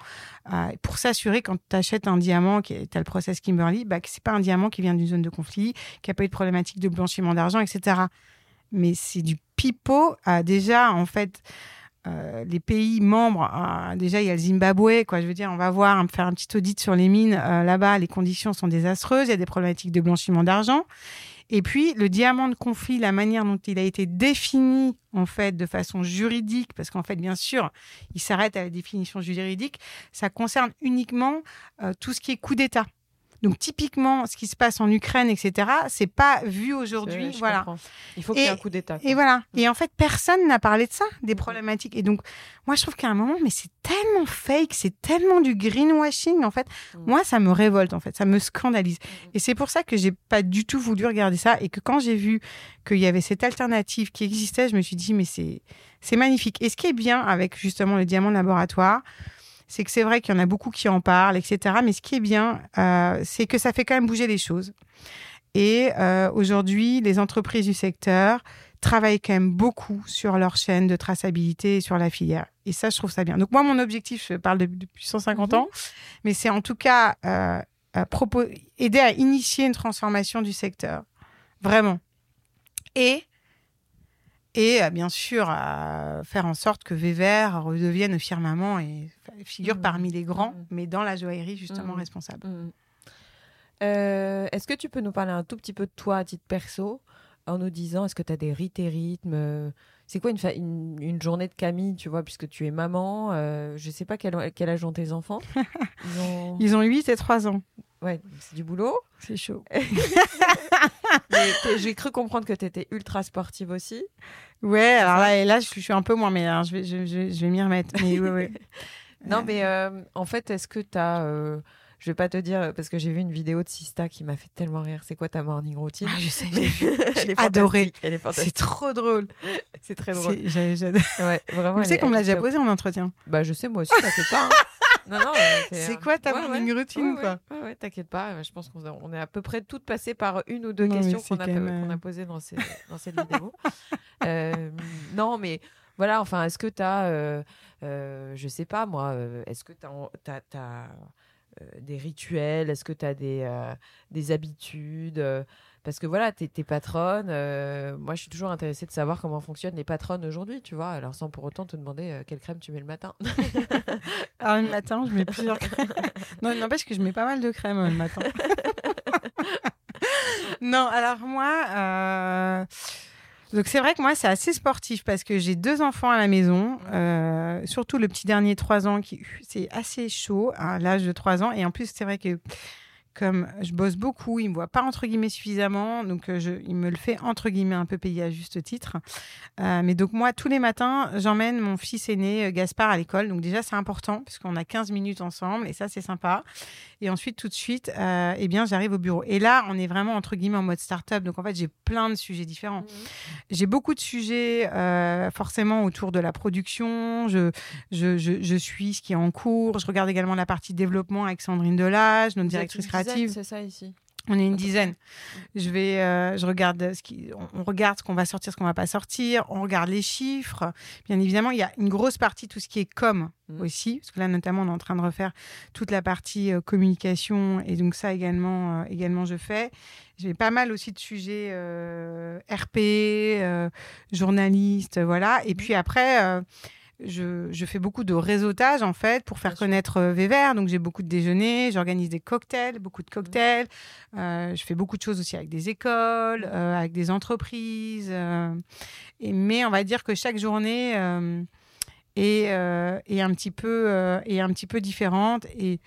euh, pour s'assurer quand tu achètes un diamant qui est le process Kimberley, bah, que c'est pas un diamant qui vient d'une zone de conflit, qui a pas eu de problématique de blanchiment d'argent, etc. Mais c'est du pipeau. déjà, en fait, euh, les pays membres, déjà il y a le Zimbabwe, quoi. Je veux dire, on va voir, faire un petit audit sur les mines euh, là-bas. Les conditions sont désastreuses. Il y a des problématiques de blanchiment d'argent. Et puis le diamant de conflit, la manière dont il a été défini en fait de façon juridique, parce qu'en fait bien sûr, il s'arrête à la définition juridique, ça concerne uniquement euh, tout ce qui est coup d'État. Donc typiquement, ce qui se passe en Ukraine, etc., c'est pas vu aujourd'hui. Voilà. comprends. Il faut qu'il y ait un coup d'État. Et voilà. Et en fait, personne n'a parlé de ça, des problématiques. Et donc, moi, je trouve qu'à un moment, mais c'est tellement fake, c'est tellement du greenwashing, en fait. Mm. Moi, ça me révolte, en fait. Ça me scandalise. Et c'est pour ça que j'ai pas du tout voulu regarder ça. Et que quand j'ai vu qu'il y avait cette alternative qui existait, je me suis dit, mais c'est, c'est magnifique. Et ce qui est bien avec, justement, le diamant de laboratoire, c'est que c'est vrai qu'il y en a beaucoup qui en parlent, etc. Mais ce qui est bien, euh, c'est que ça fait quand même bouger les choses. Et euh, aujourd'hui, les entreprises du secteur travaillent quand même beaucoup sur leur chaîne de traçabilité et sur la filière. Et ça, je trouve ça bien. Donc moi, mon objectif, je parle de- depuis 150 ans, mais c'est en tout cas euh, aider à initier une transformation du secteur. Vraiment. Et, et euh, bien sûr, à faire en sorte que Vever redevienne au firmament et figure Mhm. parmi les grands, Mhm. mais dans la joaillerie justement Mhm. responsable. Euh, est-ce que tu peux nous parler un tout petit peu de toi à titre perso en nous disant est-ce que tu as des rites et rythmes euh, C'est quoi une, fa- une, une journée de Camille, tu vois, puisque tu es maman euh, Je sais pas quel, quel âge ont tes enfants? Ils ont... Ils ont 8 et 3 ans. Ouais, c'est du boulot. C'est chaud. J'ai cru comprendre que tu étais ultra sportive aussi. Ouais, alors là, et là je, suis- je suis un peu moins, mais alors, je vais, je, vais m'y remettre. Mais ouais, ouais. Non, mais euh, en fait, est-ce que tu as. je vais pas te dire, parce que j'ai vu une vidéo de Sista qui m'a fait tellement rire. C'est quoi ta morning routine? Ah, je sais, Elle est adoré. fantastique, Elle est C'est fantastique. trop drôle. C'est très drôle. C'est- j'ai- j'adore. Ouais, vraiment. Tu sais qu'on me l'a déjà posé en entretien. Bah, je sais, moi aussi, t'inquiète pas. hein. Non, non. euh, C'est euh, quoi ta ouais, morning ouais. routine, Ouais, quoi Ouais, t'inquiète pas. Je pense qu'on est à peu près toutes passées par une ou deux Non, questions qu'on a, même, euh, posées dans, ces, dans cette vidéo. Euh, non, mais voilà, enfin, est-ce que tu as, je sais pas moi, euh, est-ce que tu as, des rituels Est-ce que tu as des, euh, des habitudes euh, Parce que voilà, tu es, patronne. euh, moi, je suis toujours intéressée de savoir comment fonctionnent les patronnes aujourd'hui, tu vois. Alors, sans pour autant te demander euh, quelle crème tu mets le matin. Alors, le matin, je mets plusieurs crèmes. non, n'empêche que je mets pas mal de crème euh, le matin. non, alors moi, euh, donc c'est vrai que moi, c'est assez sportif parce que j'ai deux enfants à la maison, euh, surtout le petit dernier 3 ans qui, c'est assez chaud à l'âge de 3 ans. Et en plus, c'est vrai que comme je bosse beaucoup, il me voit pas entre guillemets suffisamment, donc euh, je, il me le fait entre guillemets un peu payer à juste titre. Euh, mais donc moi, tous les matins, j'emmène mon fils aîné euh, Gaspard à l'école. Donc déjà, c'est important parce qu'on a 15 minutes ensemble et ça, c'est sympa. Et ensuite, tout de suite, euh, eh bien, j'arrive au bureau. Et là, on est vraiment entre guillemets en mode start-up. Donc en fait, j'ai plein de sujets différents. J'ai beaucoup de sujets euh, forcément autour de la production. Je, je, je, je suis ce qui est en cours. Je regarde également la partie développement avec Sandrine Delage, notre directrice une dizaine, créative. C'est ça ici. On est une dizaine. Je vais, euh, je regarde ce qui, on, on regarde ce qu'on va sortir, ce qu'on va pas sortir. On regarde les chiffres. Bien évidemment, il y a une grosse partie tout ce qui est com Mhm. aussi, parce que là notamment on est en train de refaire toute la partie euh, communication et donc ça également, euh, également je fais. J'ai pas mal aussi de sujets RP, journaliste, voilà. Et puis après. Je, je fais beaucoup de réseautage en fait pour faire Bien connaître euh, Vévert. Donc j'ai beaucoup de déjeuners, j'organise des cocktails, beaucoup de cocktails. Euh, je fais beaucoup de choses aussi avec des écoles, euh, avec des entreprises. euh, et, mais on va dire que chaque journée euh, et un petit peu et un petit peu différente et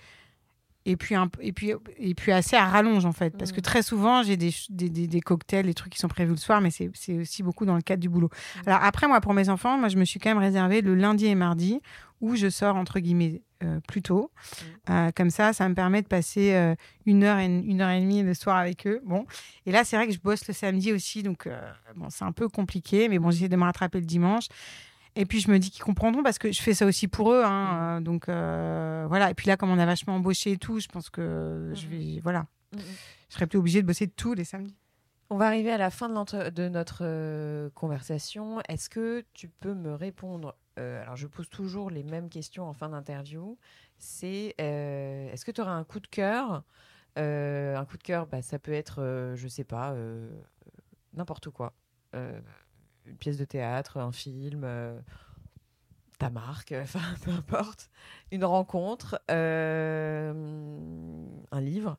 et puis un, et puis et puis assez à rallonge en fait. Parce que Mm. très souvent j'ai des, des, des, des cocktails des trucs qui sont prévus le soir mais c'est aussi beaucoup dans le cadre du boulot. Alors après moi pour mes enfants moi je me suis quand même réservé le lundi et mardi où je sors entre guillemets euh, plus tôt. Euh, comme ça ça me permet de passer euh, une heure et une heure et demie le soir avec eux. Bon. Et là c'est vrai que je bosse le samedi aussi donc bon c'est un peu compliqué mais bon j'essaie de me rattraper le dimanche et puis je me dis qu'ils comprendront parce que je fais ça aussi pour eux. hein, euh, donc euh, voilà. Et puis là, comme on a vachement embauché et tout, je pense que je vais. Voilà. Mhm. Je serais plus obligée de bosser tous les samedis. On va arriver à la fin de, notre euh, conversation. Est-ce que tu peux me répondre euh, Alors, je pose toujours les mêmes questions en fin d'interview. C'est est-ce que tu auras un coup de cœur Un coup de cœur, bah, ça peut être, je sais pas, n'importe quoi. Une pièce de théâtre, un film, euh, ta marque, enfin peu importe. Une rencontre, euh, un livre.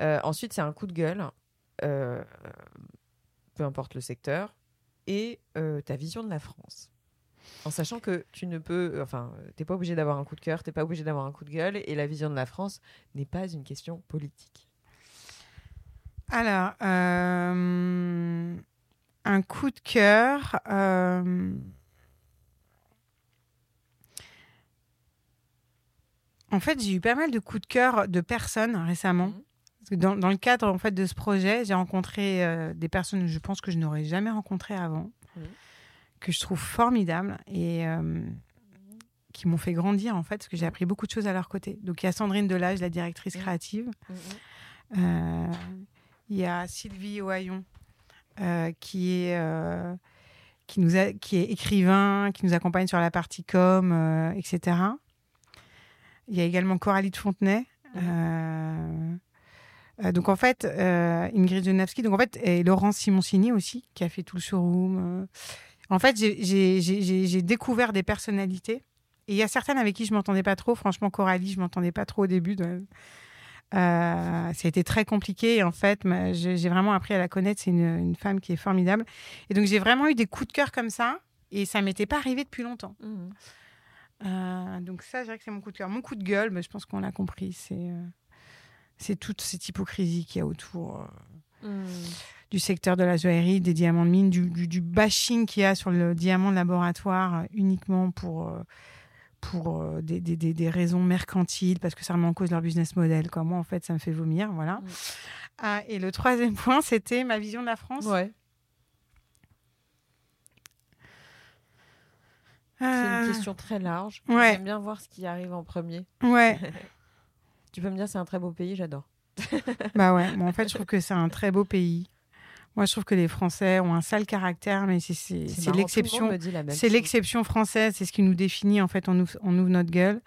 Euh, ensuite, c'est un coup de gueule peu importe le secteur, et ta vision de la France. En sachant que tu ne peux, enfin, t'es pas obligé d'avoir un coup de cœur, t'es pas obligé d'avoir un coup de gueule, et la vision de la France n'est pas une question politique. Alors, un coup de cœur. euh, En fait, j'ai eu pas mal de coups de cœur de personnes récemment. Mhm. Dans, dans le cadre en fait de ce projet, j'ai rencontré euh, des personnes que je pense que je n'aurais jamais rencontrées avant, Mhm. que je trouve formidables et euh, qui m'ont fait grandir en fait, parce que j'ai appris beaucoup de choses à leur côté. Donc il y a Sandrine Delage, la directrice Mhm. créative. Il y a Sylvie euh, qui est euh, qui nous a, qui est écrivain, qui nous accompagne sur la partie com, euh, etc. Il y a également Coralie de Fontenay. euh, euh, donc en fait, euh, Ingrid Genavski, donc en fait, et Laurence Simoncini aussi, qui a fait tout le showroom. euh. En fait, j'ai- découvert des personnalités. Et il y a certaines avec qui je m'entendais pas trop. Franchement, Coralie, je m'entendais pas trop au début. de- euh, ça a été très compliqué. Et en fait, j'ai vraiment appris à la connaître. C'est une, une femme qui est formidable. Et donc, j'ai vraiment eu des coups de cœur comme ça. Et ça m'était pas arrivé depuis longtemps. Euh, donc ça, je dirais que c'est mon coup de cœur. Mon coup de gueule, mais je pense qu'on l'a compris, c'est euh, c'est toute cette hypocrisie qu'il y a autour euh, du secteur de la joaillerie, des diamants de mine, du, du, du bashing qu'il y a sur le diamant de laboratoire uniquement pour, pour euh, des, des, des, des raisons mercantiles, parce que ça remet en cause leur business model. Quoi. Moi, en fait, ça me fait vomir. Voilà. Mm. Ah, et le troisième point, c'était ma vision de la France. Ouais. C'est Euh, une question très large. ouais. J'aime bien voir ce qui arrive en premier. Ouais. Tu peux me dire c'est un très beau pays, j'adore. Bah ouais, bon, en fait, je trouve que c'est un très beau pays. Moi, je trouve que les Français ont un sale caractère, mais c'est- l'exception. C'est française, c'est ce qui nous définit. En fait, on ouvre, on ouvre notre gueule.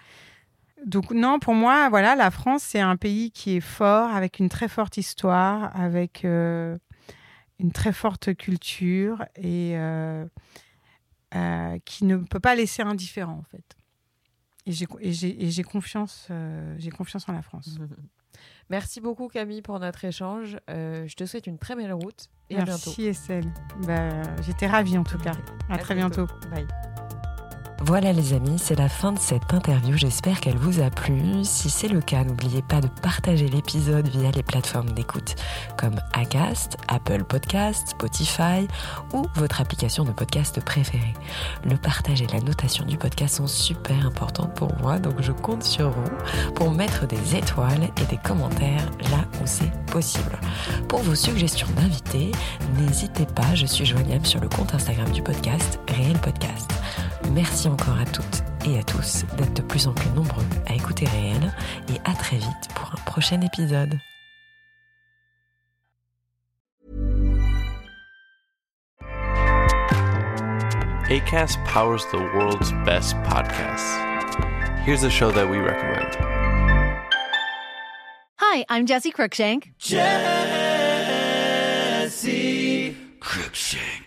Donc non, pour moi, voilà, la France, c'est un pays qui est fort, avec une très forte histoire, avec euh, une très forte culture et euh, euh, qui ne peut pas laisser indifférent, en fait. Et j'ai confiance, j'ai confiance en la France. Merci beaucoup Camille pour notre échange. Euh, je te souhaite une très belle route et à bientôt. Merci Estelle. Bah, J'étais ravie en tout cas. À, très bientôt. Bye. Voilà les amis, c'est la fin de cette interview, j'espère qu'elle vous a plu. Si c'est le cas, n'oubliez pas de partager l'épisode via les plateformes d'écoute comme Acast, Apple Podcast, Spotify ou votre application de podcast préférée. Le partage et la notation du podcast sont super importants pour moi, donc je compte sur vous pour mettre des étoiles et des commentaires là où c'est possible. Pour vos suggestions d'invités, n'hésitez pas, je suis joignable sur le compte Instagram du podcast, Réel Podcast. Merci encore à toutes et à tous d'être de plus en plus nombreux à écouter Réel et à très vite pour un prochain épisode. ACAST powers the world's best podcasts. Here's a show that we recommend. Hi, I'm Jesse Cruikshank. Jesse Cruikshank.